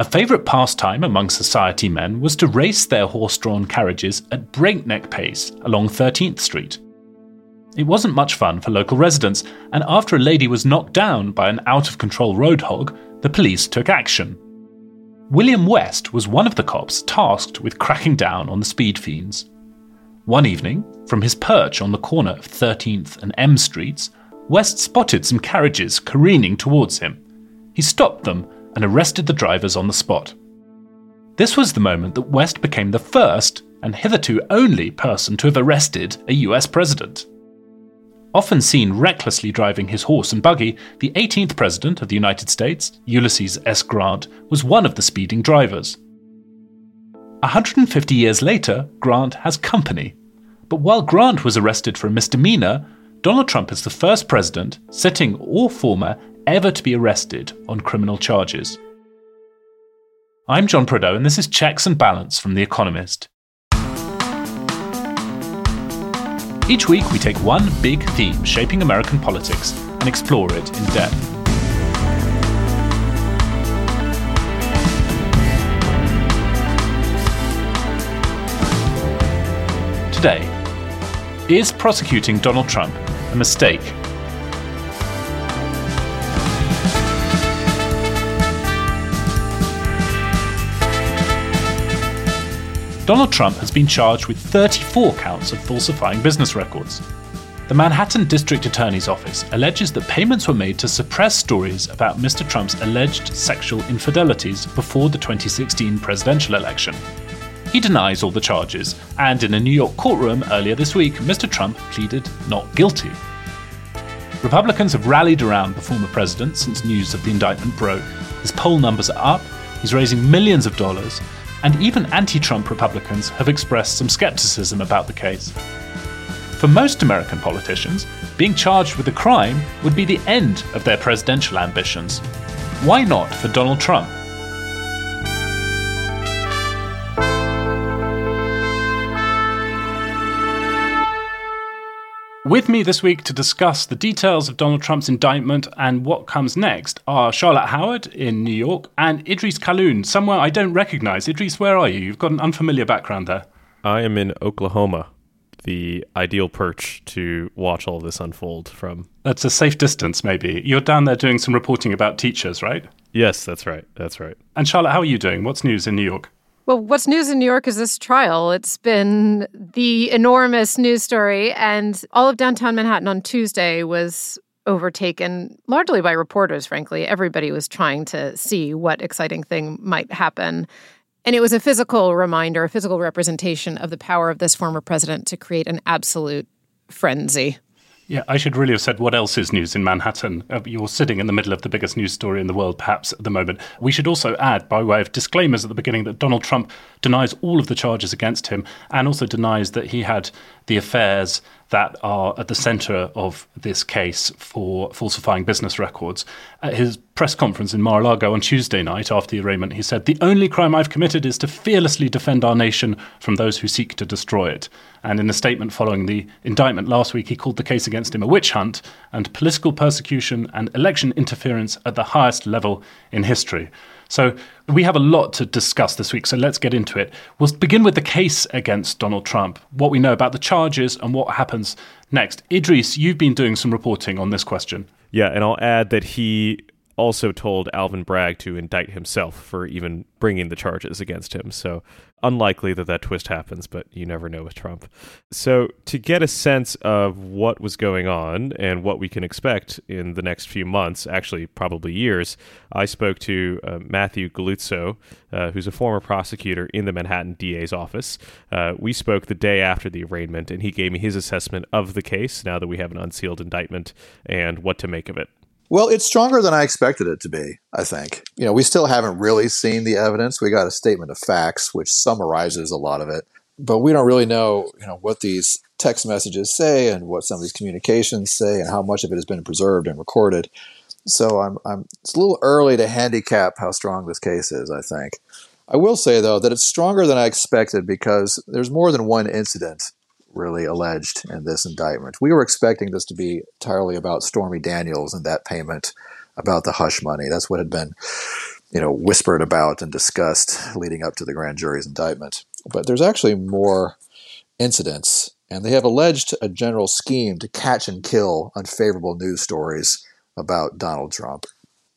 A favourite pastime among society men was to race their horse drawn carriages at breakneck pace along 13th Street. It wasn't much fun for local residents, and after a lady was knocked down by an out of control road hog, the police took action. William West was one of the cops tasked with cracking down on the speed fiends. One evening, from his perch on the corner of 13th and M Streets, West spotted some carriages careening towards him. He stopped them and arrested the drivers on the spot. This was the moment that West became the first, and hitherto only, person to have arrested a US president. Often seen recklessly driving his horse and buggy, the 18th President of the United States, Ulysses S. Grant, was one of the speeding drivers. 150 years later, Grant has company. But while Grant was arrested for a misdemeanor, Donald Trump is the first president, sitting or former, ever to be arrested on criminal charges. I'm John Prideaux, and this is Checks and Balance from The Economist. Each week, we take one big theme shaping American politics and explore it in depth. Today, is prosecuting Donald Trump a mistake Donald Trump has been charged with 34 counts of falsifying business records. The Manhattan District Attorney's Office alleges that payments were made to suppress stories about Mr. Trump's alleged sexual infidelities before the 2016 presidential election. He denies all the charges, and in a New York courtroom earlier this week, Mr. Trump pleaded not guilty. Republicans have rallied around the former president since news of the indictment broke. His poll numbers are up, he's raising millions of dollars, and even anti Trump Republicans have expressed some skepticism about the case. For most American politicians, being charged with a crime would be the end of their presidential ambitions. Why not for Donald Trump? With me this week to discuss the details of Donald Trump's indictment and what comes next are Charlotte Howard in New York and Idrees Kahloon, somewhere I don't recognize. Idrees, where are you? You've got an unfamiliar background there. I am in Oklahoma, the ideal perch to watch all this unfold from. That's a safe distance, maybe. You're down there doing some reporting about teachers, right? Yes, that's right. That's right. And Charlotte, how are you doing? What's news in New York? Well, what's news in New York is this trial. It's been the enormous news story, and all of downtown Manhattan on Tuesday was overtaken largely by reporters, frankly. Everybody was trying to see what exciting thing might happen. And it was a physical reminder, a physical representation of the power of this former president to create an absolute frenzy. Yeah, I should really have said what else is news in Manhattan. Uh, you're sitting in the middle of the biggest news story in the world, perhaps, at the moment. We should also add, by way of disclaimers at the beginning, that Donald Trump denies all of the charges against him and also denies that he had the affairs that are at the center of this case for falsifying business records. At his press conference in Mar a Lago on Tuesday night after the arraignment, he said, The only crime I've committed is to fearlessly defend our nation from those who seek to destroy it. And in a statement following the indictment last week, he called the case against him a witch hunt and political persecution and election interference at the highest level in history. So we have a lot to discuss this week, so let's get into it. We'll begin with the case against Donald Trump, what we know about the charges and what happens next. Idrees, you've been doing some reporting on this question. Yeah, and I'll add that he also told Alvin Bragg to indict himself for even bringing the charges against him. So unlikely that that twist happens, but you never know with Trump. So, to get a sense of what was going on and what we can expect in the next few months, actually, probably years, I spoke to uh, Matthew Galluzzo, uh, who's a former prosecutor in the Manhattan DA's office. Uh, we spoke the day after the arraignment, and he gave me his assessment of the case now that we have an unsealed indictment and what to make of it. Well, it's stronger than I expected it to be, I think. You know, we still haven't really seen the evidence. We got a statement of facts which summarizes a lot of it, but we don't really know, you know, what these text messages say and what some of these communications say and how much of it has been preserved and recorded. So I'm, I'm it's a little early to handicap how strong this case is, I think. I will say though that it's stronger than I expected because there's more than one incident really alleged in this indictment. We were expecting this to be entirely about Stormy Daniels and that payment about the hush money. That's what had been, you know, whispered about and discussed leading up to the grand jury's indictment. But there's actually more incidents, and they have alleged a general scheme to catch and kill unfavorable news stories about Donald Trump.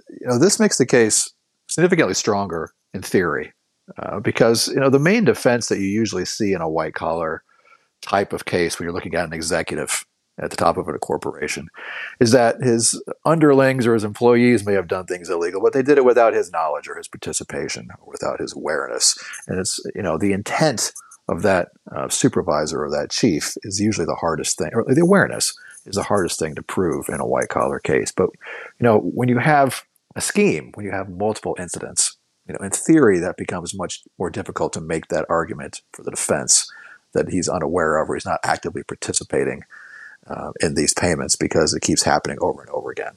You know, this makes the case significantly stronger in theory. Uh, because you know the main defense that you usually see in a white collar type of case when you're looking at an executive at the top of a corporation is that his underlings or his employees may have done things illegal, but they did it without his knowledge or his participation or without his awareness. And it's, you know, the intent of that uh, supervisor or that chief is usually the hardest thing, or the awareness is the hardest thing to prove in a white collar case. But, you know, when you have a scheme, when you have multiple incidents, you know, in theory, that becomes much more difficult to make that argument for the defense that he's unaware of or he's not actively participating uh, in these payments because it keeps happening over and over again.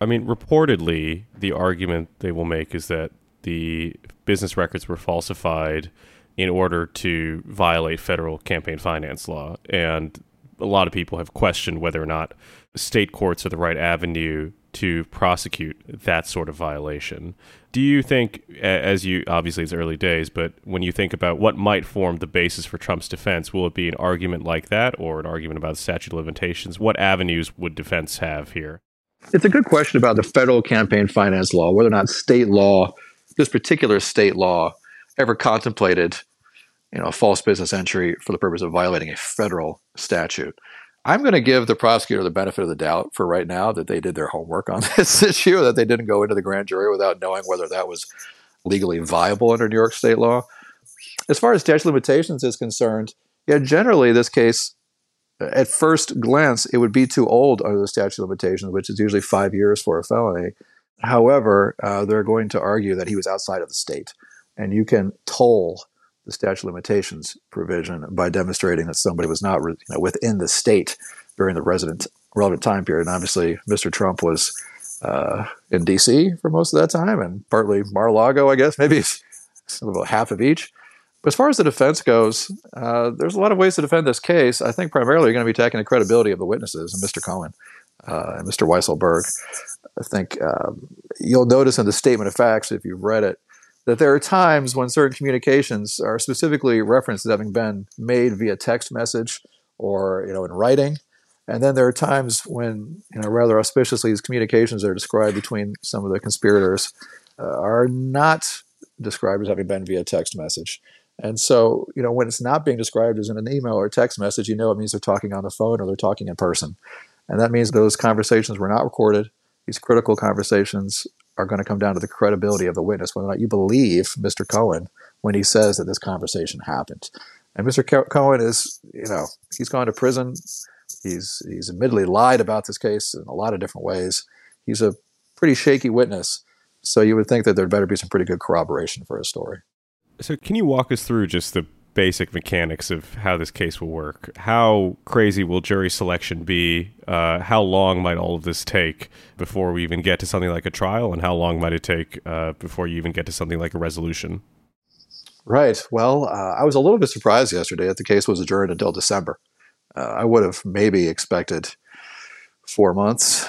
I mean, reportedly, the argument they will make is that the business records were falsified in order to violate federal campaign finance law. And a lot of people have questioned whether or not state courts are the right avenue to prosecute that sort of violation. Do you think, as you obviously it's early days, but when you think about what might form the basis for Trump's defense, will it be an argument like that or an argument about statute of limitations? What avenues would defense have here? It's a good question about the federal campaign finance law, whether or not state law, this particular state law, ever contemplated, you know, a false business entry for the purpose of violating a federal statute. I'm going to give the prosecutor the benefit of the doubt for right now that they did their homework on this issue, that they didn't go into the grand jury without knowing whether that was legally viable under New York state law. As far as statute limitations is concerned, yeah, generally this case, at first glance, it would be too old under the statute of limitations, which is usually five years for a felony. However, uh, they're going to argue that he was outside of the state, and you can toll the statute of limitations provision by demonstrating that somebody was not you know, within the state during the resident relevant time period. And obviously, Mr. Trump was uh, in D.C. for most of that time, and partly Mar-a-Lago, I guess, maybe about half of each. But as far as the defense goes, uh, there's a lot of ways to defend this case. I think primarily you're going to be attacking the credibility of the witnesses and Mr. Cohen uh, and Mr. Weisselberg. I think um, you'll notice in the statement of facts, if you've read it, that there are times when certain communications are specifically referenced as having been made via text message or you know in writing. And then there are times when you know rather auspiciously these communications that are described between some of the conspirators uh, are not described as having been via text message. And so you know when it's not being described as in an email or text message you know it means they're talking on the phone or they're talking in person. And that means those conversations were not recorded. These critical conversations are going to come down to the credibility of the witness, whether or not you believe Mr. Cohen when he says that this conversation happened. And Mr. Cohen is, you know, he's gone to prison. He's he's admittedly lied about this case in a lot of different ways. He's a pretty shaky witness, so you would think that there'd better be some pretty good corroboration for his story. So, can you walk us through just the basic mechanics of how this case will work. How crazy will jury selection be? Uh, how long might all of this take before we even get to something like a trial? And how long might it take uh, before you even get to something like a resolution? Right. Well, uh, I was a little bit surprised yesterday that the case was adjourned until December. Uh, I would have maybe expected four months.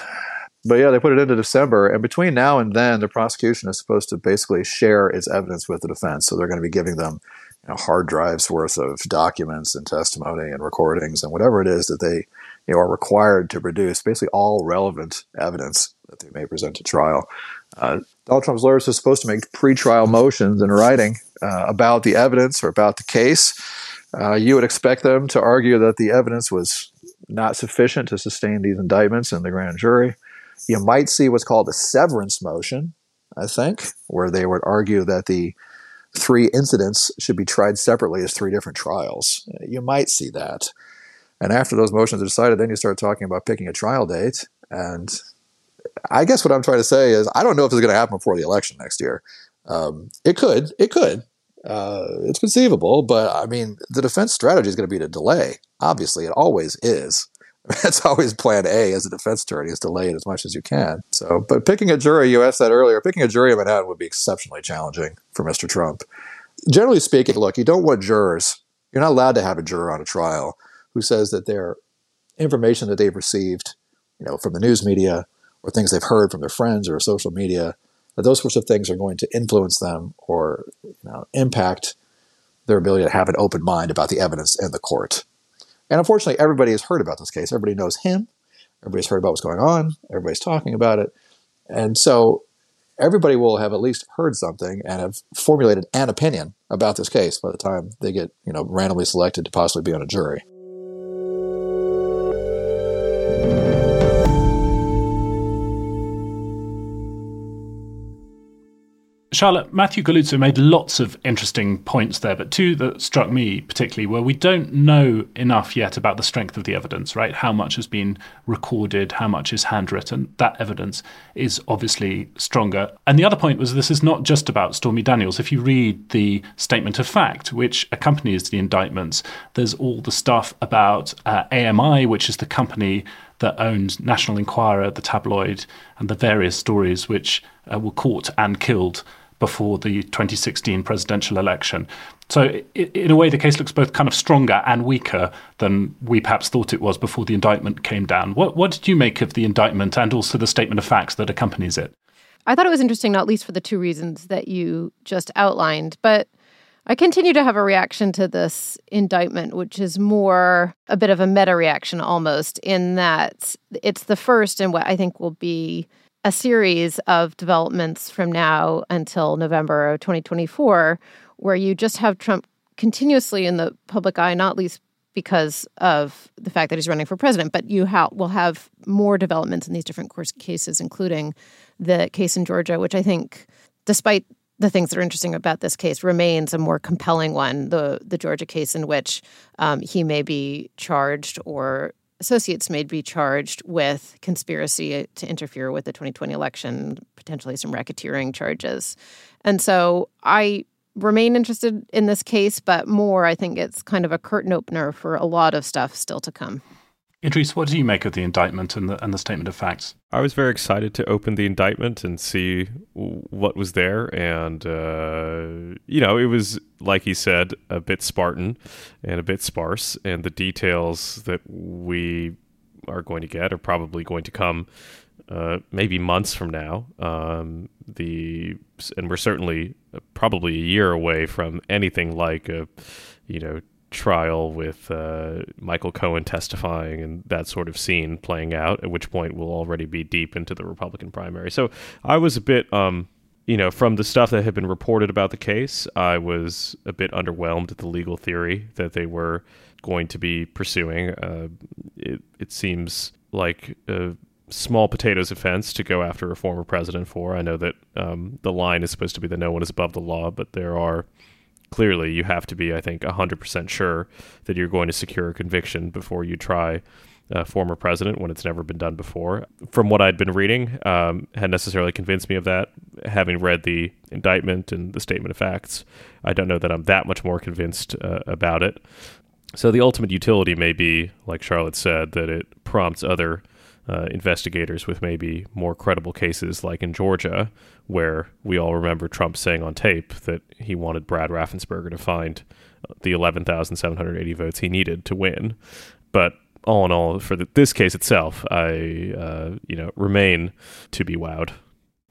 But yeah, they put it into December. And between now and then, the prosecution is supposed to basically share its evidence with the defense. So they're going to be giving them you know, hard drives worth of documents and testimony and recordings and whatever it is that they you know, are required to produce basically all relevant evidence that they may present to trial. Uh, Donald Trump's lawyers are supposed to make pretrial motions in writing uh, about the evidence or about the case. Uh, you would expect them to argue that the evidence was not sufficient to sustain these indictments in the grand jury. You might see what's called a severance motion, I think, where they would argue that the three incidents should be tried separately as three different trials. You might see that. And after those motions are decided, then you start talking about picking a trial date. And I guess what I'm trying to say is I don't know if it's going to happen before the election next year. Um, it could. It could. Uh, it's conceivable, but I mean, the defense strategy is going to be to delay. Obviously, it always is. That's always plan A as a defense attorney is delay it as much as you can. So, but picking a jury, you asked that earlier, picking a jury in Manhattan would be exceptionally challenging for Mr. Trump. Generally speaking, look, you don't want jurors. You're not allowed to have a juror on a trial who says that their information that they've received, you know, from the news media or things they've heard from their friends or social media, that those sorts of things are going to influence them or you know, impact their ability to have an open mind about the evidence in the court. And unfortunately, everybody has heard about this case. Everybody knows him. Everybody's heard about what's going on. Everybody's talking about it. And so everybody will have at least heard something and have formulated an opinion about this case by the time they get, you know, randomly selected to possibly be on a jury. Charlotte, Matthew Galluzzo made lots of interesting points there, but two that struck me particularly were we don't know enough yet about the strength of the evidence, right? How much has been recorded, how much is handwritten. That evidence is obviously stronger. And the other point was this is not just about Stormy Daniels. If you read the statement of fact, which accompanies the indictments, there's all the stuff about uh, AMI, which is the company that owns National Enquirer, the tabloid, and the various stories which uh, were caught and killed before the 2016 presidential election. So, in a way, the case looks both kind of stronger and weaker than we perhaps thought it was before the indictment came down. What, what did you make of the indictment and also the statement of facts that accompanies it? I thought it was interesting, not least for the two reasons that you just outlined. But I continue to have a reaction to this indictment, which is more a bit of a meta reaction almost, in that it's the first in what I think will be a series of developments from now until November of 2024, where you just have Trump continuously in the public eye, not least because of the fact that he's running for president, but you ha- will have more developments in these different course cases, including the case in Georgia, which I think, despite the things that are interesting about this case, remains a more compelling one. The the Georgia case in which um, he may be charged or associates may be charged with conspiracy to interfere with the 2020 election, potentially some racketeering charges. And so I remain interested in this case, but more, I think it's kind of a curtain opener for a lot of stuff still to come. Idrees, what do you make of the indictment and the, and the statement of facts? I was very excited to open the indictment and see what was there. And, uh, you know, it was, like he said, a bit Spartan and a bit sparse. And the details that we are going to get are probably going to come uh, maybe months from now. Um, the and we're certainly probably a year away from anything like a, you know, trial with uh, Michael Cohen testifying and that sort of scene playing out, at which point we'll already be deep into the Republican primary. So I was a bit, um, you know, from the stuff that had been reported about the case, I was a bit underwhelmed at the legal theory that they were going to be pursuing. Uh, it, it seems like a small potatoes offense to go after a former president for. I know that um, the line is supposed to be that no one is above the law, but there are clearly you have to be, I think, 100% sure that you're going to secure a conviction before you try a former president when it's never been done before. From what I'd been reading, um, had necessarily convinced me of that. Having read the indictment and the statement of facts, I don't know that I'm that much more convinced uh, about it. So the ultimate utility may be, like Charlotte said, that it prompts other uh, investigators with maybe more credible cases, like in Georgia, where we all remember Trump saying on tape that he wanted Brad Raffensperger to find the 11,780 votes he needed to win. But all in all, for the, this case itself, I uh, you know remain to be wowed.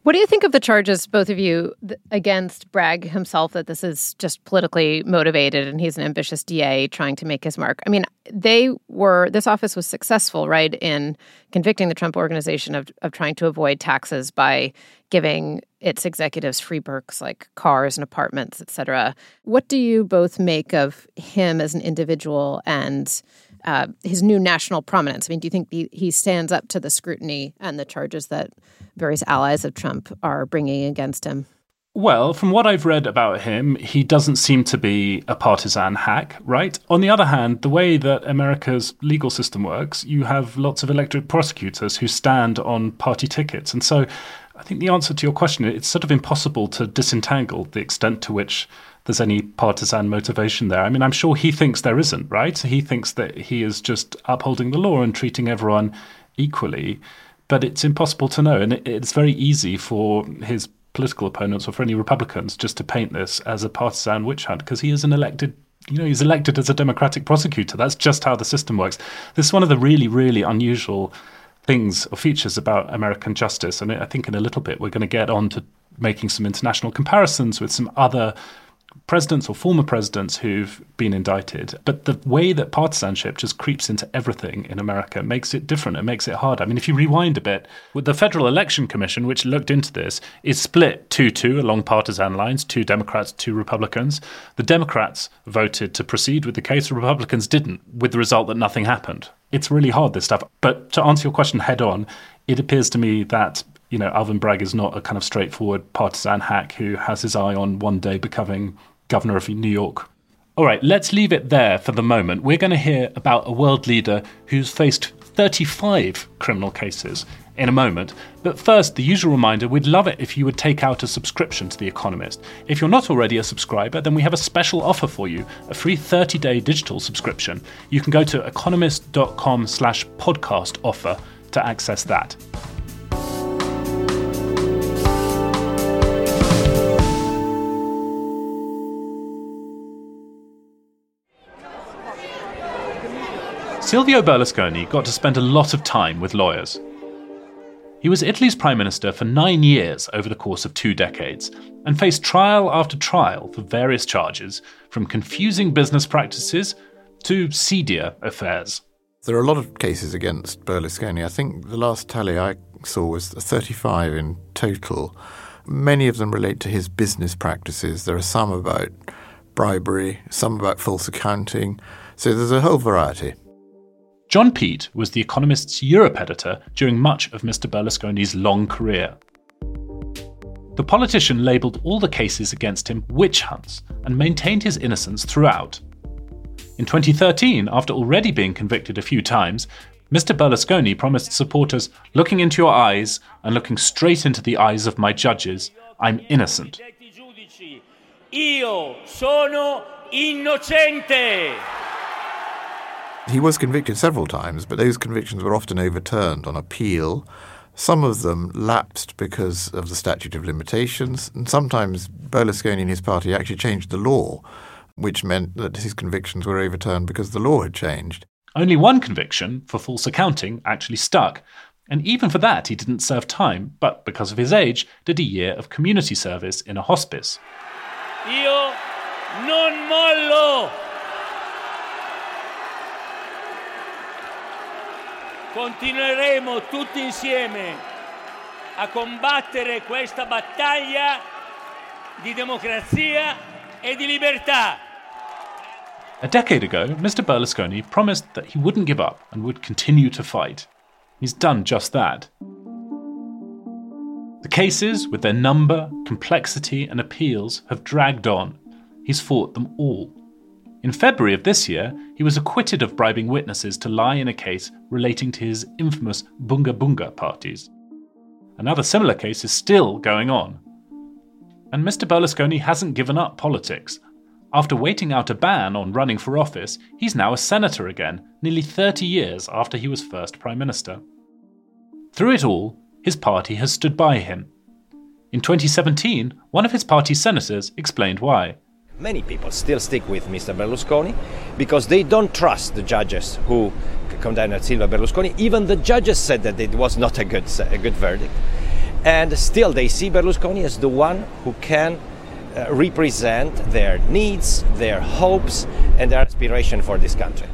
What do you think of the charges, both of you, against Bragg himself, that this is just politically motivated and he's an ambitious DA trying to make his mark? I mean, they were, this office was successful, right, in convicting the Trump organization of, of trying to avoid taxes by giving its executives free perks like cars and apartments, et cetera. What do you both make of him as an individual and uh, his new national prominence? I mean, do you think he, he stands up to the scrutiny and the charges that various allies of Trump are bringing against him? Well, from what I've read about him, he doesn't seem to be a partisan hack, right? On the other hand, the way that America's legal system works, you have lots of elected prosecutors who stand on party tickets. And so I think the answer to your question, it's sort of impossible to disentangle the extent to which there's any partisan motivation there. I mean, I'm sure he thinks there isn't, right? He thinks that he is just upholding the law and treating everyone equally, but it's impossible to know. And it's very easy for his political opponents or for any Republicans just to paint this as a partisan witch hunt because he is an elected you know, he's elected as a Democratic prosecutor. That's just how the system works. This is one of the really, really unusual things or features about American justice. And I think in a little bit we're going to get on to making some international comparisons with some other presidents or former presidents who've been indicted. But the way that partisanship just creeps into everything in America makes it different. It makes it hard. I mean, if you rewind a bit, the Federal Election Commission, which looked into this, is split 2 2 along partisan lines two Democrats, two Republicans. The Democrats voted to proceed with the case, the Republicans didn't, with the result that nothing happened. It's really hard, this stuff. But to answer your question head on, it appears to me that you know, Alvin Bragg is not a kind of straightforward partisan hack who has his eye on one day becoming governor of New York. All right, let's leave it there for the moment. We're going to hear about a world leader who's faced 35 criminal cases in a moment. But first, the usual reminder we'd love it if you would take out a subscription to The Economist. If you're not already a subscriber, then we have a special offer for you a free 30 day digital subscription. You can go to economist.com slash podcast offer to access that. Silvio Berlusconi got to spend a lot of time with lawyers. He was Italy's prime minister for nine years over the course of two decades and faced trial after trial for various charges, from confusing business practices to seedier affairs. There are a lot of cases against Berlusconi. I think the last tally I saw was 35 in total. Many of them relate to his business practices. There are some about bribery, some about false accounting. So there's a whole variety. John Peet was The Economist's Europe editor during much of Mr. Berlusconi's long career. The politician labelled all the cases against him witch hunts and maintained his innocence throughout. In 2013, after already being convicted a few times, Mr. Berlusconi promised supporters, looking into your eyes and looking straight into the eyes of my judges, I'm innocent. Io sono innocente. He was convicted several times, but those convictions were often overturned on appeal. Some of them lapsed because of the statute of limitations, and sometimes Berlusconi and his party actually changed the law, which meant that his convictions were overturned because the law had changed. Only one conviction for false accounting actually stuck, and even for that he didn't serve time, but because of his age, did a year of community service in a hospice. Io non mollo! Continueremo tutti insieme a combattere questa battaglia di democrazia e di libertà. A decade ago, Mr. Berlusconi promised that he wouldn't give up and would continue to fight. He's done just that. The cases, with their number, complexity, and appeals, have dragged on. He's fought them all. In February of this year, he was acquitted of bribing witnesses to lie in a case relating to his infamous Bunga Bunga parties. Another similar case is still going on. And Mr. Berlusconi hasn't given up politics. After waiting out a ban on running for office, he's now a senator again, nearly 30 years after he was first prime minister. Through it all, his party has stood by him. In 2017, one of his party's senators explained why. Many people still stick with Mr. Berlusconi because they don't trust the judges who condemned Silvio Berlusconi. Even the judges said that it was not a good, a good verdict. and still they see Berlusconi as the one who can uh, represent their needs, their hopes, and their aspiration for this country.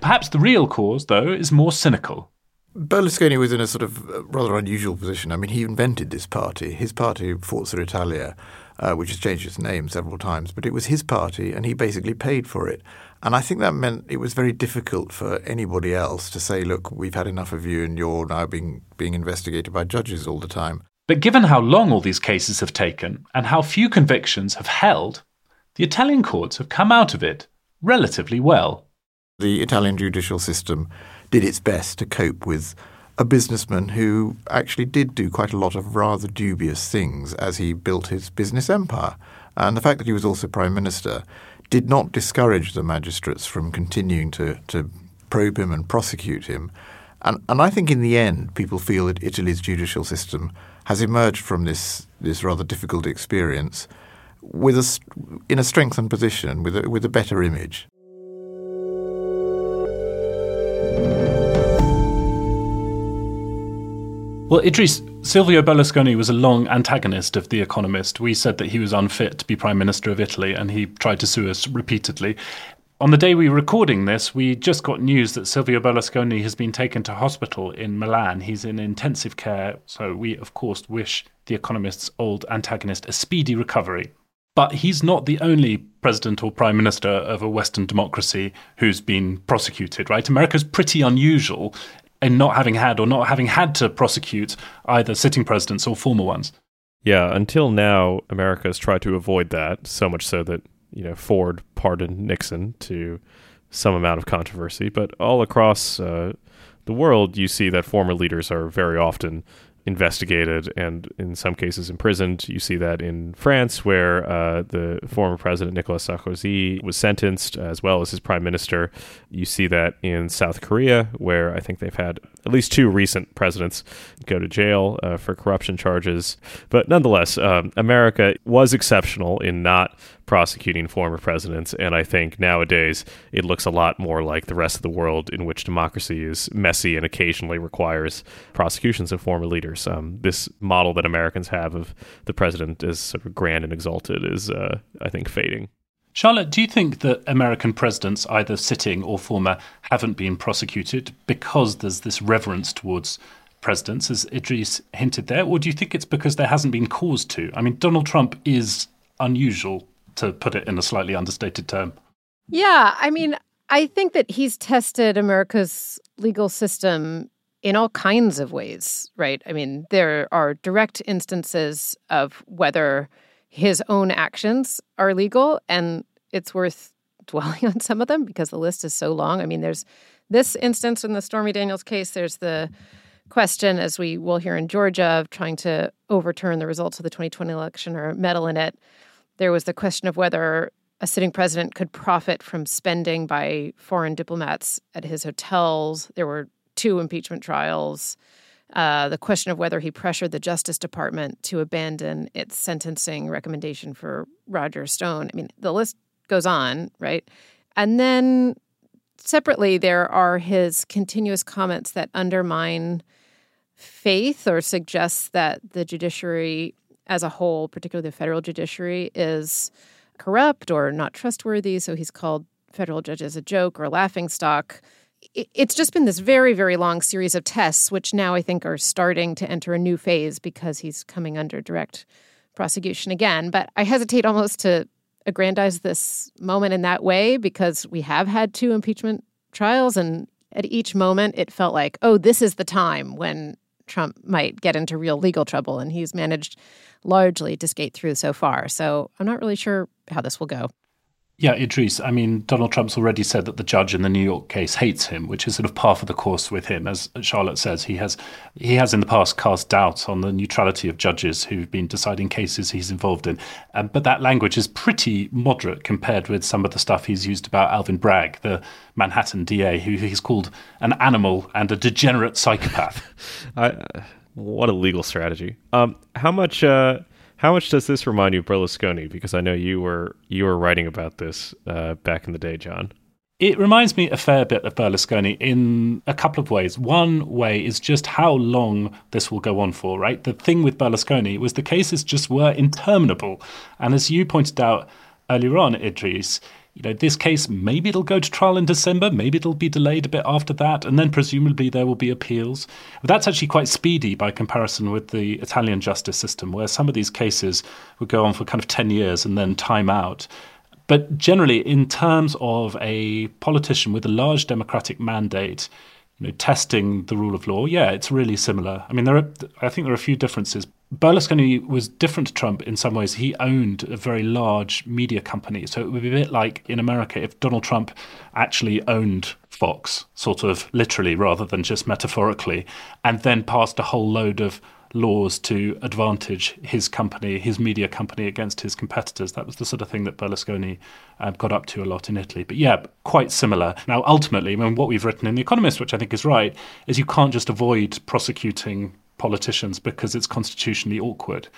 Perhaps the real cause, though, is more cynical. Berlusconi was in a sort of uh, rather unusual position. I mean, he invented this party. His party, Forza Italia, uh, which has changed its name several times, but it was his party, and he basically paid for it. And I think that meant it was very difficult for anybody else to say, "Look, we've had enough of you, and you're now being being investigated by judges all the time." But given how long all these cases have taken and how few convictions have held, the Italian courts have come out of it relatively well. The Italian judicial system did its best to cope with a businessman who actually did do quite a lot of rather dubious things as he built his business empire. And the fact that he was also prime minister did not discourage the magistrates from continuing to, to probe him and prosecute him. And, and I think in the end, people feel that Italy's judicial system has emerged from this, this rather difficult experience with a, in a strengthened position, with a, with a better image. Well, Idrees, Silvio Berlusconi was a long antagonist of The Economist. We said that he was unfit to be Prime Minister of Italy, and he tried to sue us repeatedly. On the day we were recording this, we just got news that Silvio Berlusconi has been taken to hospital in Milan. He's in intensive care, so we, of course, wish The Economist's old antagonist a speedy recovery. But he's not the only president or prime minister of a Western democracy who's been prosecuted, right? America's pretty unusual in not having had or not having had to prosecute either sitting presidents or former ones. Yeah, until now, America has tried to avoid that, so much so that, you know, Ford pardoned Nixon to some amount of controversy. But all across uh, the world, you see that former leaders are very often investigated and in some cases imprisoned. You see that in France, where uh, the former president Nicolas Sarkozy was sentenced, as well as his prime minister. You see that in South Korea, where I think they've had at least two recent presidents go to jail uh, for corruption charges. But nonetheless, um, America was exceptional in not prosecuting former presidents. And I think nowadays it looks a lot more like the rest of the world in which democracy is messy and occasionally requires prosecutions of former leaders. Um, this model that Americans have of the president as sort of grand and exalted is, uh, I think, fading. Charlotte, do you think that American presidents, either sitting or former, haven't been prosecuted because there's this reverence towards presidents, as Idrees hinted there, or do you think it's because there hasn't been cause to? I mean, Donald Trump is unusual, to put it in a slightly understated term. Yeah, I mean, I think that he's tested America's legal system in all kinds of ways, right? I mean, there are direct instances of whether his own actions are legal, and it's worth dwelling on some of them because the list is so long. I mean, there's this instance in the Stormy Daniels case, there's the question, as we will hear in Georgia, of trying to overturn the results of the 2020 election or meddle in it. There was the question of whether a sitting president could profit from spending by foreign diplomats at his hotels. There were two impeachment trials. Uh, the question of whether he pressured the Justice Department to abandon its sentencing recommendation for Roger Stone. I mean, the list goes on, right? And then separately, there are his continuous comments that undermine faith or suggest that the judiciary as a whole, particularly the federal judiciary, is corrupt or not trustworthy. So he's called federal judges a joke or a laughing stock it's just been this very, very long series of tests, which now I think are starting to enter a new phase because he's coming under direct prosecution again. But I hesitate almost to aggrandize this moment in that way because we have had two impeachment trials, and at each moment it felt like, oh, this is the time when Trump might get into real legal trouble, and he's managed largely to skate through so far. So I'm not really sure how this will go. Yeah, Idrees. I mean, Donald Trump's already said that the judge in the New York case hates him, which is sort of par for the course with him. As Charlotte says, he has he has in the past cast doubt on the neutrality of judges who've been deciding cases he's involved in. Um, but that language is pretty moderate compared with some of the stuff he's used about Alvin Bragg, the Manhattan DA, who he's called an animal and a degenerate psychopath. I, what a legal strategy. Um, how much? Uh how much does this remind you of Berlusconi? Because I know you were you were writing about this uh, back in the day, John. It reminds me a fair bit of Berlusconi in a couple of ways. One way is just how long this will go on for, right? The thing with Berlusconi was the cases just were interminable. And as you pointed out earlier on, Idrees, you know, this case, maybe it'll go to trial in December, maybe it'll be delayed a bit after that, and then presumably there will be appeals. But that's actually quite speedy by comparison with the Italian justice system, where some of these cases would go on for kind of 10 years and then time out. But generally, in terms of a politician with a large democratic mandate, you know, testing the rule of law, yeah, it's really similar. I mean, there are, I think there are a few differences. Berlusconi was different to Trump in some ways. He owned a very large media company. So it would be a bit like in America if Donald Trump actually owned Fox, sort of literally rather than just metaphorically, and then passed a whole load of laws to advantage his company, his media company, against his competitors. That was the sort of thing that Berlusconi uh, got up to a lot in Italy. But yeah, quite similar. Now, ultimately, I mean, what we've written in The Economist, which I think is right, is you can't just avoid prosecuting politicians because it's constitutionally awkward.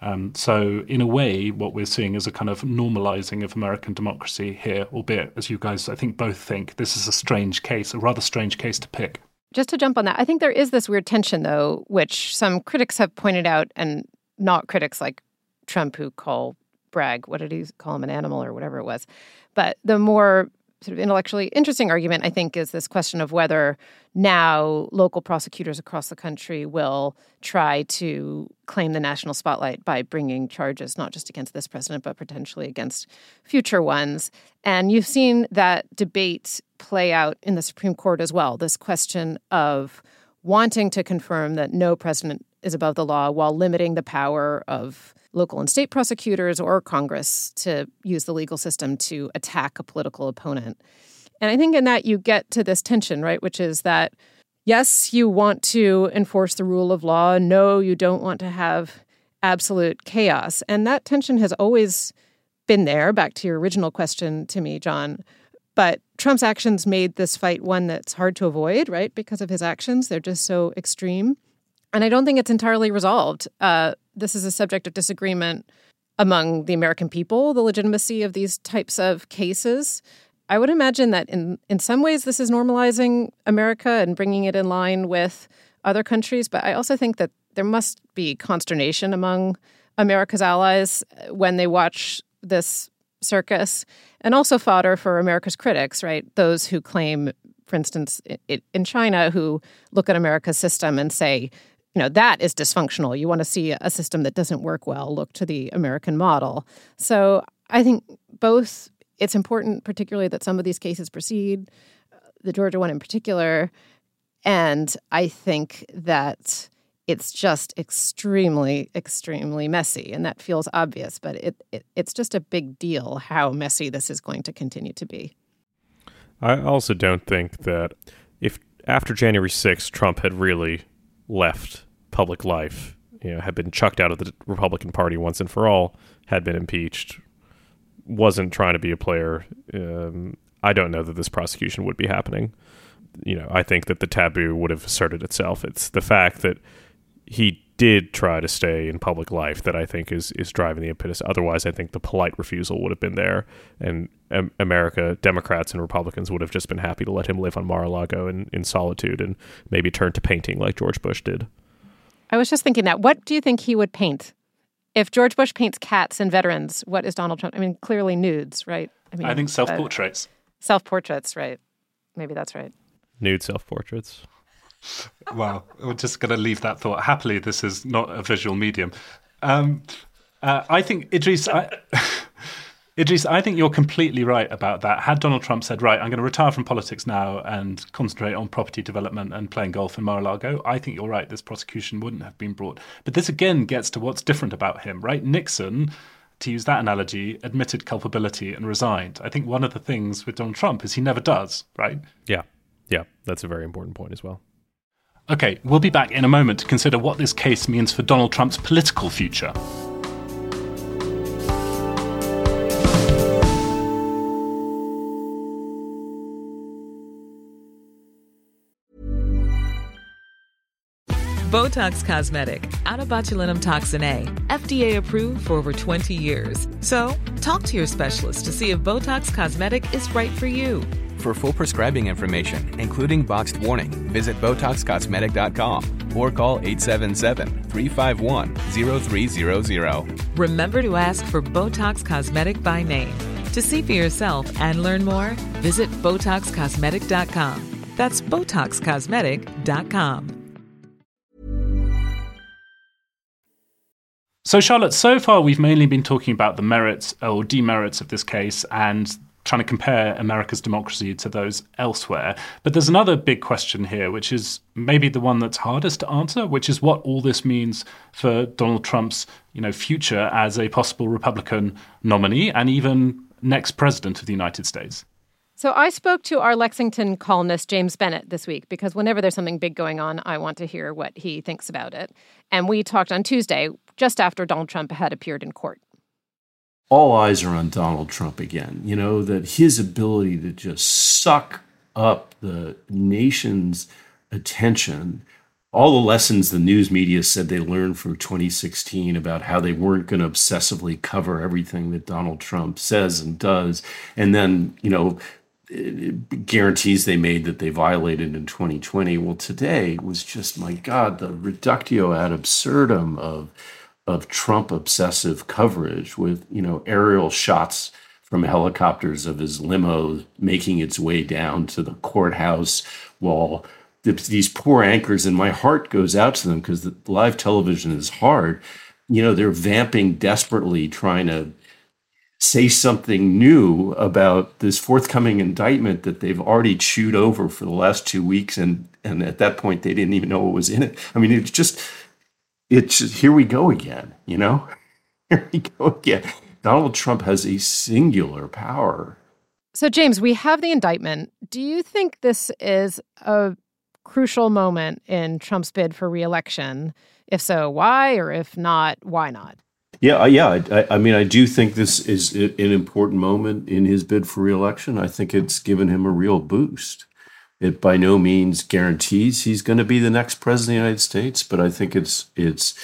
Um, so, in a way, what we're seeing is a kind of normalizing of American democracy here, albeit, as you guys, I think, both think this is a strange case, a rather strange case to pick just to jump on that, I think there is this weird tension, though, which some critics have pointed out, and not critics like Trump who call Bragg, what did he call him, an animal or whatever it was. But the more sort of intellectually interesting argument, I think, is this question of whether now local prosecutors across the country will try to claim the national spotlight by bringing charges not just against this president, but potentially against future ones. And you've seen that debate play out in the Supreme Court as well this question of wanting to confirm that no president is above the law while limiting the power of local and state prosecutors or Congress to use the legal system to attack a political opponent. And I think in that you get to this tension, right? Which is that, yes, you want to enforce the rule of law. No, you don't want to have absolute chaos. And that tension has always been there, back to your original question to me, John. But Trump's actions made this fight one that's hard to avoid, right? Because of his actions, they're just so extreme. And I don't think it's entirely resolved. Uh, this is a subject of disagreement among the American people, the legitimacy of these types of cases. I would imagine that in, in some ways this is normalizing America and bringing it in line with other countries. But I also think that there must be consternation among America's allies when they watch this circus and also fodder for America's critics, right? Those who claim, for instance, in China, who look at America's system and say, you know, that is dysfunctional. You want to see a system that doesn't work well, look to the American model. So I think both, it's important, particularly that some of these cases proceed, uh, the Georgia one in particular. And I think that it's just extremely, extremely messy. And that feels obvious, but it, it, it's just a big deal how messy this is going to continue to be. I also don't think that if after January 6th, Trump had really left public life, you know, had been chucked out of the Republican Party once and for all, had been impeached, wasn't trying to be a player, um, I don't know that this prosecution would be happening. You know, I think that the taboo would have asserted itself. It's the fact that he did try to stay in public life that I think is is driving the impetus. Otherwise, I think the polite refusal would have been there, and um, America, Democrats and Republicans would have just been happy to let him live on Mar-a-Lago in, in solitude and maybe turn to painting like George Bush did. I was just thinking that. What do you think he would paint? If George Bush paints cats and veterans, what is Donald Trump? I mean, clearly nudes, right? I mean, I think self-portraits. Uh, self-portraits, right? Maybe that's right. Nude self-portraits wow, we're just going to leave that thought. Happily, this is not a visual medium. Um, uh, I think Idrees. I, Idrees, I think you're completely right about that. Had Donald Trump said, right, I'm going to retire from politics now and concentrate on property development and playing golf in Mar a Lago, I think you're right. This prosecution wouldn't have been brought. But this again gets to what's different about him, right? Nixon, to use that analogy, admitted culpability and resigned. I think one of the things with Donald Trump is he never does, right? Yeah. Yeah. That's a very important point as well. Okay, we'll be back in a moment to consider what this case means for Donald Trump's political future. Botox Cosmetic, out of botulinum toxin A, FDA approved for over 20 years. So, talk to your specialist to see if Botox Cosmetic is right for you. For full prescribing information, including boxed warning, visit BotoxCosmetic.com or call 877-351-0300. Remember to ask for Botox Cosmetic by name. To see for yourself and learn more, visit BotoxCosmetic.com. That's BotoxCosmetic.com. So, Charlotte, so far we've mainly been talking about the merits or demerits of this case and trying to compare America's democracy to those elsewhere. But there's another big question here, which is maybe the one that's hardest to answer, which is what all this means for Donald Trump's, you know, future as a possible Republican nominee and even next president of the United States. So I spoke to our Lexington columnist James Bennet, this week because whenever there's something big going on, I want to hear what he thinks about it. And we talked on Tuesday just after Donald Trump had appeared in court all eyes are on Donald Trump again. You know, that his ability to just suck up the nation's attention, all the lessons the news media said they learned from 2016 about how they weren't going to obsessively cover everything that Donald Trump says and does. And then, you know, guarantees they made that they violated in 2020. Well, today was just, my God, the reductio ad absurdum of of Trump obsessive coverage with, you know, aerial shots from helicopters of his limo making its way down to the courthouse while these poor anchors and my heart goes out to them because the live television is hard. You know they're vamping desperately trying to say something new about this forthcoming indictment that they've already chewed over for the last two weeks and and at that point they didn't even know what was in it. I mean it's just it's just, here we go again, you know? Here we go again. Donald Trump has a singular power. So, James, we have the indictment. Do you think this is a crucial moment in Trump's bid for reelection? If so, why? Or if not, why not? Yeah, yeah. I, I, mean, I do think this is an important moment in his bid for reelection. I think it's given him a real boost. It by no means guarantees he's going to be the next president of the United States, but I think it's it's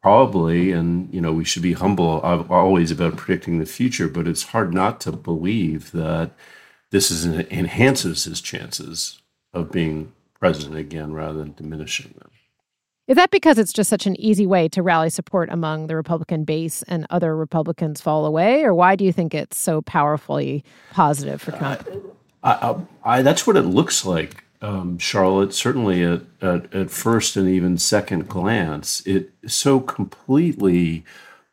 probably, and you know, we should be humble always about predicting the future, but it's hard not to believe that this is enhances his chances of being president again rather than diminishing them. Is that because it's just such an easy way to rally support among the Republican base and other Republicans fall away? Or why do you think it's so powerfully positive for Trump? Uh, I, I, that's what it looks like, um, Charlotte. Certainly at, at, at first and even second glance, it so completely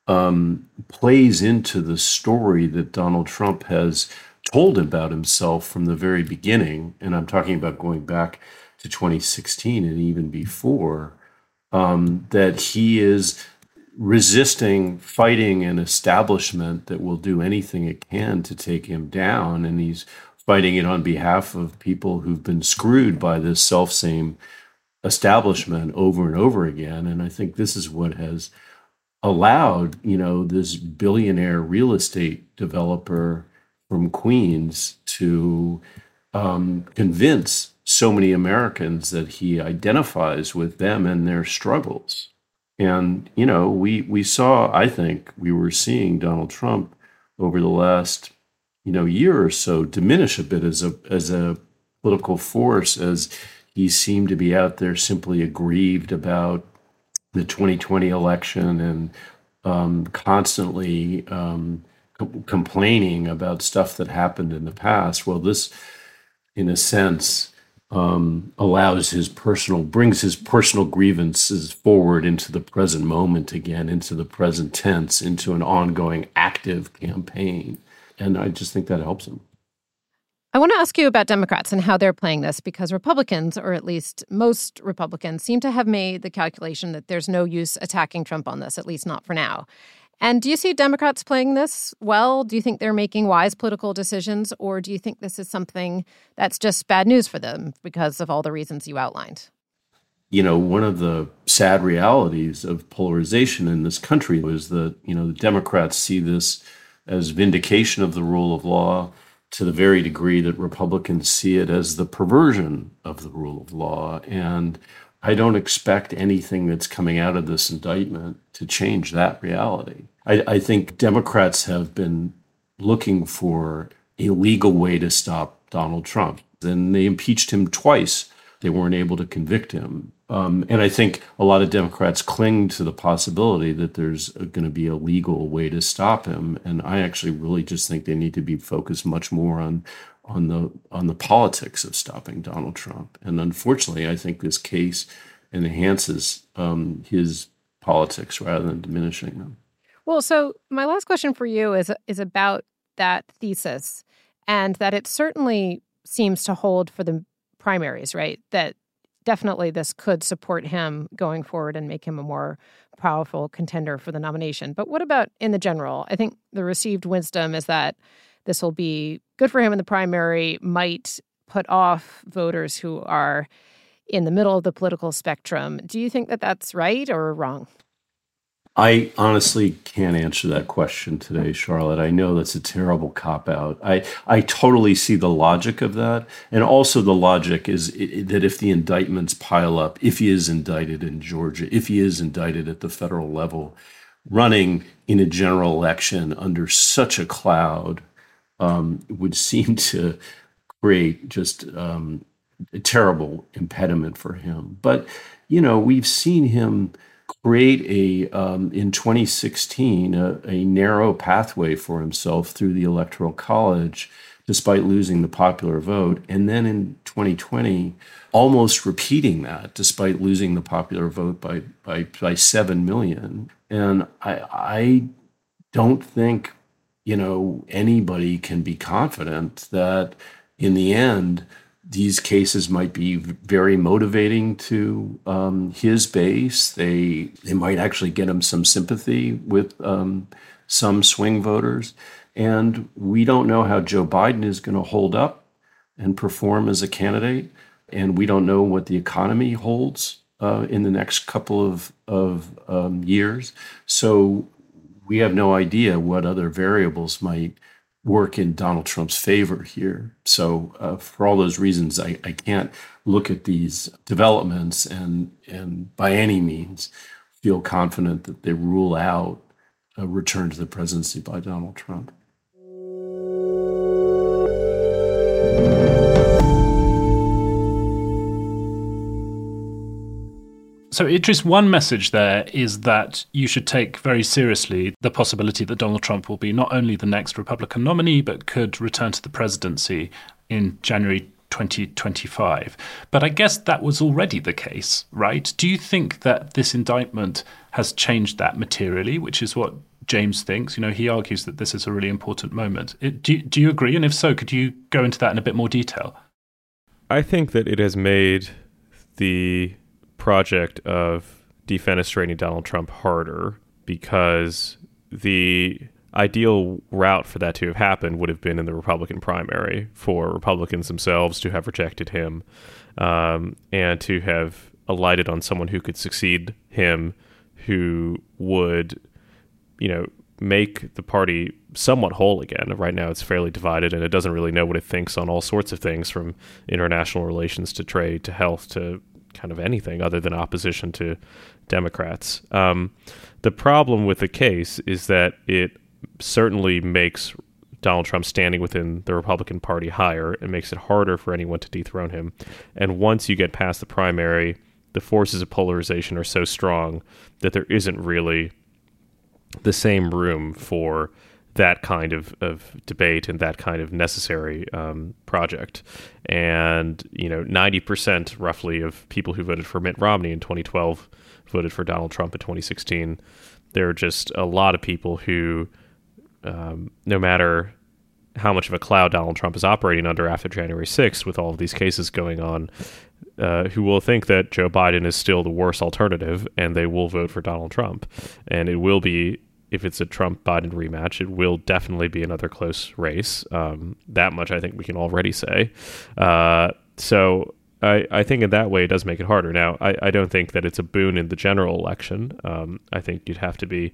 um, plays into the story that Donald Trump has told about himself from the very beginning. And I'm talking about going back to 2016 and even before. Um, that he is resisting fighting an establishment that will do anything it can to take him down and he's fighting it on behalf of people who've been screwed by this self same establishment over and over again. And I think this is what has allowed, you know, this billionaire real estate developer from Queens to um, convince so many Americans that he identifies with them and their struggles. And, you know, we, we saw, I think we were seeing Donald Trump over the last you know year or so diminish a bit as a as a political force as he seemed to be out there simply aggrieved about the 2020 election and um, constantly um, co- complaining about stuff that happened in the past. Well, this, in a sense, um, allows his personal brings his personal grievances forward into the present moment again, into the present tense, into an ongoing active campaign. And I just think that helps him. I want to ask you about Democrats and how they're playing this because Republicans, or at least most Republicans, seem to have made the calculation that there's no use attacking Trump on this, at least not for now. And do you see Democrats playing this well? Do you think they're making wise political decisions, or do you think this is something that's just bad news for them because of all the reasons you outlined? You know, one of the sad realities of polarization in this country is that, you know, the Democrats see this as vindication of the rule of law to the very degree that Republicans see it as the perversion of the rule of law. And I don't expect anything that's coming out of this indictment to change that reality. I, I think Democrats have been looking for a legal way to stop Donald Trump. And they impeached him twice. They weren't able to convict him. Um, and I think a lot of Democrats cling to the possibility that there's going to be a legal way to stop him. And I actually really just think they need to be focused much more on on the on the politics of stopping Donald Trump. And unfortunately, I think this case enhances um, his politics rather than diminishing them. Well, so my last question for you is is about that thesis, and that it certainly seems to hold for the primaries, right? That definitely this could support him going forward and make him a more powerful contender for the nomination. But what about in the general? I think the received wisdom is that this will be good for him in the primary, might put off voters who are in the middle of the political spectrum. Do you think that that's right or wrong? I honestly can't answer that question today, Charlotte. I know that's a terrible cop out. I, I totally see the logic of that. And also, the logic is that if the indictments pile up, if he is indicted in Georgia, if he is indicted at the federal level, running in a general election under such a cloud um, would seem to create just um, a terrible impediment for him. But, you know, we've seen him create a um, in 2016 a, a, narrow pathway for himself through the electoral college despite losing the popular vote. And then in 2020 almost repeating that despite losing the popular vote by by, by 7 million. And i i don't think you know anybody can be confident that in the end these cases might be very motivating to um, his base. They they might actually get him some sympathy with um, some swing voters, and we don't know how Joe Biden is going to hold up and perform as a candidate, and we don't know what the economy holds uh, in the next couple of of um, years. So we have no idea what other variables might work in Donald Trump's favor here. So, uh, for all those reasons, I, I can't look at these developments and and by any means feel confident that they rule out a return to the presidency by Donald Trump. So, Idrees, one message there is that you should take very seriously the possibility that Donald Trump will be not only the next Republican nominee, but could return to the presidency in January 2025. But I guess that was already the case, right? Do you think that this indictment has changed that materially, which is what James thinks? You know, he argues that this is a really important moment. Do, do you agree? And if so, could you go into that in a bit more detail? I think that it has made the project of defenestrating Donald Trump harder because the ideal route for that to have happened would have been in the Republican primary for Republicans themselves to have rejected him um, and to have alighted on someone who could succeed him, who would, you know, make the party somewhat whole again. Right now, it's fairly divided and it doesn't really know what it thinks on all sorts of things from international relations to trade to health to kind of anything other than opposition to Democrats. Um, the problem with the case is that it certainly makes Donald Trump standing within the Republican Party higher. It makes it harder for anyone to dethrone him. And once you get past the primary, the forces of polarization are so strong that there isn't really the same room for that kind of, of debate and that kind of necessary um, project. And, you know, 90% roughly of people who voted for Mitt Romney in 2012 voted for Donald Trump in 2016. There are just a lot of people who, um, no matter how much of a cloud Donald Trump is operating under after January 6th, with all of these cases going on, uh, who will think that Joe Biden is still the worst alternative and they will vote for Donald Trump. And it will be if it's a Trump Biden rematch, it will definitely be another close race. Um, that much I think we can already say. Uh, so I, I think in that way it does make it harder. Now, I, I don't think that it's a boon in the general election. Um, I think you'd have to be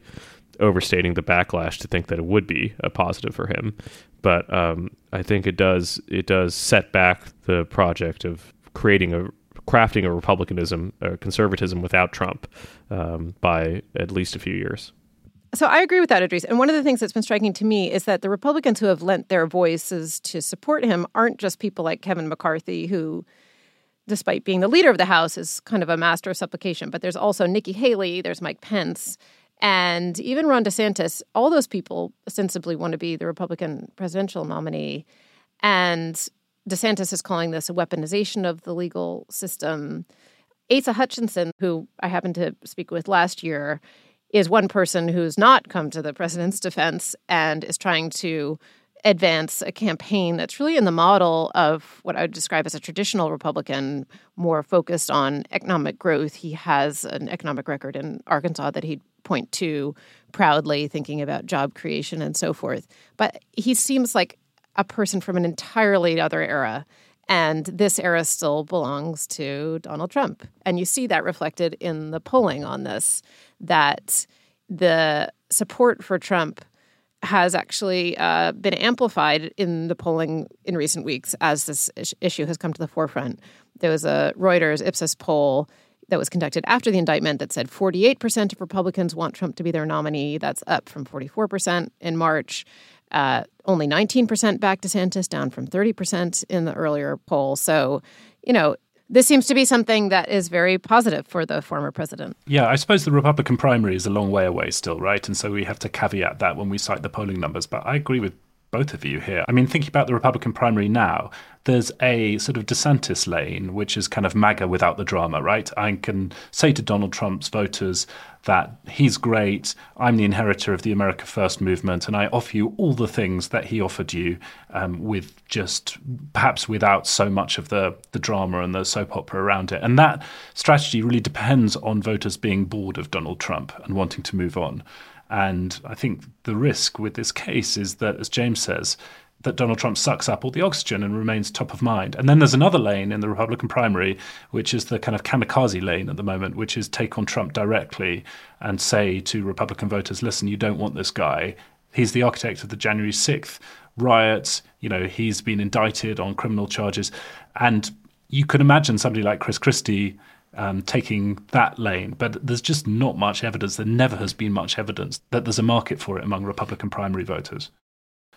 overstating the backlash to think that it would be a positive for him. But um, I think it does it does set back the project of creating a crafting a republicanism, a conservatism without Trump um, by at least a few years. So I agree with that, Idrees. And one of the things that's been striking to me is that the Republicans who have lent their voices to support him aren't just people like Kevin McCarthy, who, despite being the leader of the House, is kind of a master of supplication. But there's also Nikki Haley, there's Mike Pence, and even Ron DeSantis. All those people ostensibly want to be the Republican presidential nominee. And DeSantis is calling this a weaponization of the legal system. Asa Hutchinson, who I happened to speak with last year, is one person who's not come to the president's defense and is trying to advance a campaign that's really in the model of what I would describe as a traditional Republican, more focused on economic growth. He has an economic record in Arkansas that he'd point to proudly, thinking about job creation and so forth. But he seems like a person from an entirely other era. And this era still belongs to Donald Trump. And you see that reflected in the polling on this that the support for Trump has actually uh, been amplified in the polling in recent weeks as this issue has come to the forefront. There was a Reuters Ipsos poll that was conducted after the indictment that said 48% of Republicans want Trump to be their nominee. That's up from 44% in March. Uh, only 19% back DeSantis, down from 30% in the earlier poll. So, you know, this seems to be something that is very positive for the former president. Yeah, I suppose the Republican primary is a long way away still, right? And so we have to caveat that when we cite the polling numbers. But I agree with both of you here. I mean, thinking about the Republican primary now, there's a sort of DeSantis lane, which is kind of MAGA without the drama, right? I can say to Donald Trump's voters that he's great, I'm the inheritor of the America First movement, and I offer you all the things that he offered you um, with just perhaps without so much of the, the drama and the soap opera around it. And that strategy really depends on voters being bored of Donald Trump and wanting to move on. And I think the risk with this case is that, as James says, that Donald Trump sucks up all the oxygen and remains top of mind. And then there's another lane in the Republican primary, which is the kind of kamikaze lane at the moment, which is take on Trump directly and say to Republican voters, listen, you don't want this guy. He's the architect of the January 6th riots. You know, he's been indicted on criminal charges. And you could imagine somebody like Chris Christie um, taking that lane. But there's just not much evidence. There never has been much evidence that there's a market for it among Republican primary voters.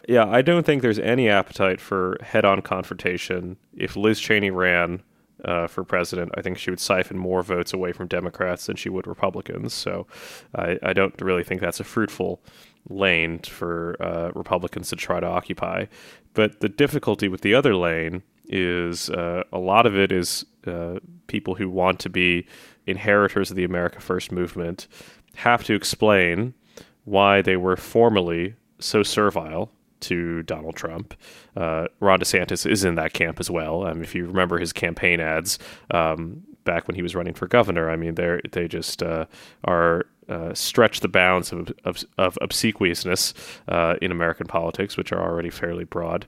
Yeah, I don't think there's any appetite for head on confrontation. If Liz Cheney ran uh, for president, I think she would siphon more votes away from Democrats than she would Republicans. So I, I don't really think that's a fruitful lane for uh, Republicans to try to occupy. But the difficulty with the other lane is uh, a lot of it is uh, people who want to be inheritors of the America First movement have to explain why they were formerly so servile to Donald Trump. Uh, Ron DeSantis is in that camp as well. Um, if you remember his campaign ads um, back when he was running for governor, I mean, they they just uh, are uh, stretch the bounds of, of, of obsequiousness uh, in American politics, which are already fairly broad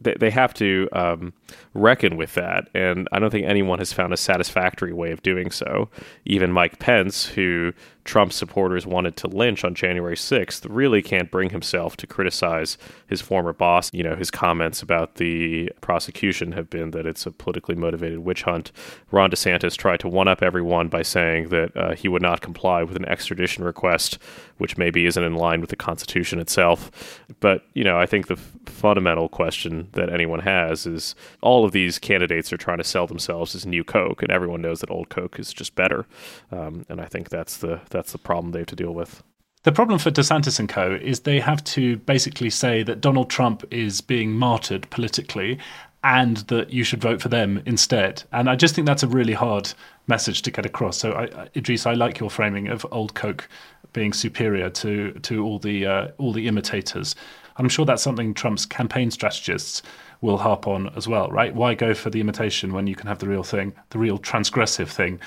they, they have to um, reckon with that. And I don't think anyone has found a satisfactory way of doing so. Even Mike Pence, who Trump supporters wanted to lynch on January 6th, really can't bring himself to criticize his former boss. You know, his comments about the prosecution have been that it's a politically motivated witch hunt. Ron DeSantis tried to one up everyone by saying that uh, he would not comply with an extradition request, which maybe isn't in line with the Constitution itself. But, you know, I think the f- fundamental question that anyone has is all of these candidates are trying to sell themselves as new Coke, and everyone knows that old Coke is just better. Um, and I think that's the that's the problem they have to deal with. The problem for DeSantis and co is they have to basically say that Donald Trump is being martyred politically and that you should vote for them instead. And I just think that's a really hard message to get across. So, I, Idrees, I like your framing of old Coke being superior to to all the uh, all the imitators. I'm sure that's something Trump's campaign strategists will harp on as well, right? Why go for the imitation when you can have the real thing, the real transgressive thing?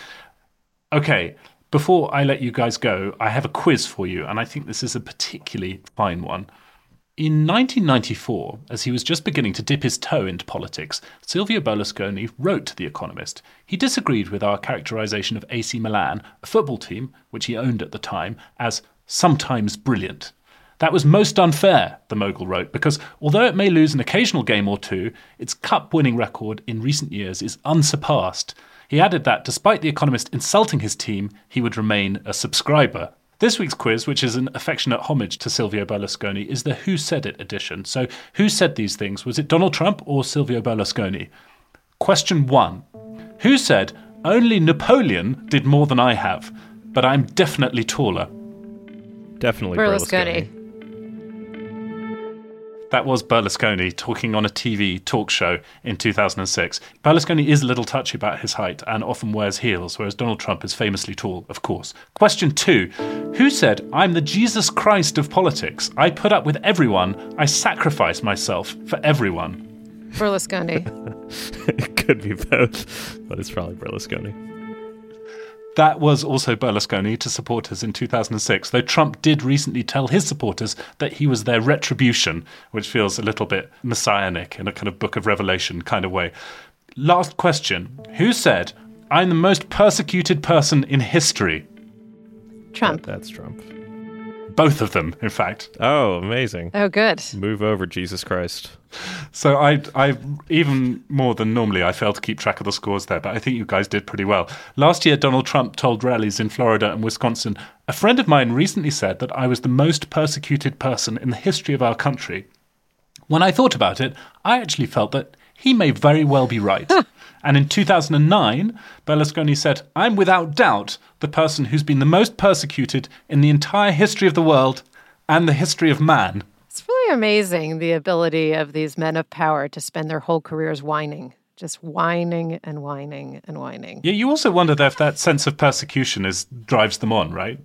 Okay, before I let you guys go, I have a quiz for you, and I think this is a particularly fine one. In 1994, as he was just beginning to dip his toe into politics, Silvio Berlusconi wrote to The Economist. He disagreed with our characterization of AC Milan, a football team, which he owned at the time, as sometimes brilliant. That was most unfair, the mogul wrote, because although it may lose an occasional game or two, its cup winning record in recent years is unsurpassed. He added that despite The Economist insulting his team, he would remain a subscriber. This week's quiz, which is an affectionate homage to Silvio Berlusconi, is the Who Said It edition. So, who said these things? Was it Donald Trump or Silvio Berlusconi? Question one Who said, only Napoleon did more than I have, but I'm definitely taller? Definitely Berlusconi. Berlusconi. That was Berlusconi talking on a TV talk show in 2006. Berlusconi is a little touchy about his height and often wears heels, whereas Donald Trump is famously tall, of course. Question two Who said, I'm the Jesus Christ of politics? I put up with everyone. I sacrifice myself for everyone. Berlusconi. it could be both, but it's probably Berlusconi. That was also Berlusconi to supporters in 2006, though Trump did recently tell his supporters that he was their retribution, which feels a little bit messianic in a kind of Book of Revelation kind of way. Last question Who said, I'm the most persecuted person in history? Trump. That's Trump. Both of them, in fact. Oh, amazing. Oh, good. Move over, Jesus Christ. So I, I even more than normally, I failed to keep track of the scores there, but I think you guys did pretty well. Last year, Donald Trump told rallies in Florida and Wisconsin. A friend of mine recently said that I was the most persecuted person in the history of our country. When I thought about it, I actually felt that he may very well be right. and in 2009, Berlusconi said, I'm without doubt the person who's been the most persecuted in the entire history of the world and the history of man. It's really amazing the ability of these men of power to spend their whole careers whining, just whining and whining and whining. Yeah, you also wonder if that sense of persecution is drives them on, right?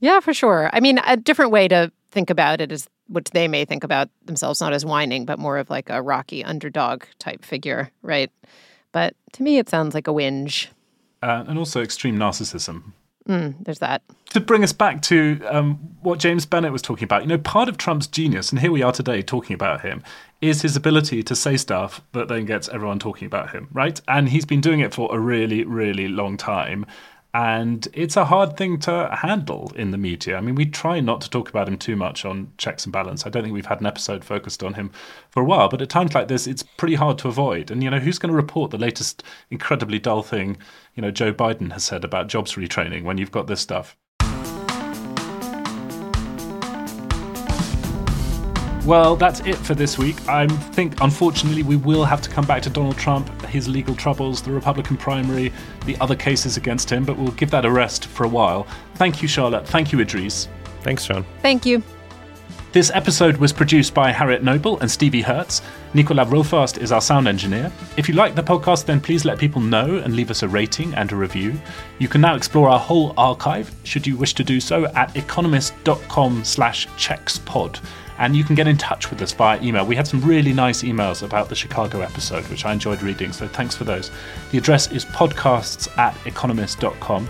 Yeah, for sure. I mean, a different way to think about it is which they may think about themselves not as whining, but more of like a rocky underdog type figure, right? But to me, it sounds like a whinge. Uh, and also extreme narcissism. Mm, there's that. To bring us back to um, what James Bennet was talking about, you know, part of Trump's genius, and here we are today talking about him, is his ability to say stuff that then gets everyone talking about him, right? And he's been doing it for a really, really long time. And it's a hard thing to handle in the media. I mean, we try not to talk about him too much on Checks and Balance. I don't think we've had an episode focused on him for a while, but at times like this, it's pretty hard to avoid. And, you know, who's going to report the latest incredibly dull thing, you know, Joe Biden has said about jobs retraining when you've got this stuff? Well, that's it for this week. I think, unfortunately, we will have to come back to Donald Trump, his legal troubles, the Republican primary, the other cases against him, but we'll give that a rest for a while. Thank you, Charlotte. Thank you, Idrees. Thanks, John. Thank you. This episode was produced by Harriet Noble and Stevie Hertz. Nicola Rofast is our sound engineer. If you like the podcast, then please let people know and leave us a rating and a review. You can now explore our whole archive, should you wish to do so, at economist.com slash checkspod and you can get in touch with us via email. We had some really nice emails about the Chicago episode, which I enjoyed reading, so thanks for those. The address is podcasts at economist.com.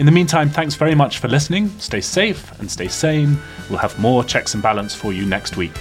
In the meantime, thanks very much for listening. Stay safe and stay sane. We'll have more checks and balance for you next week.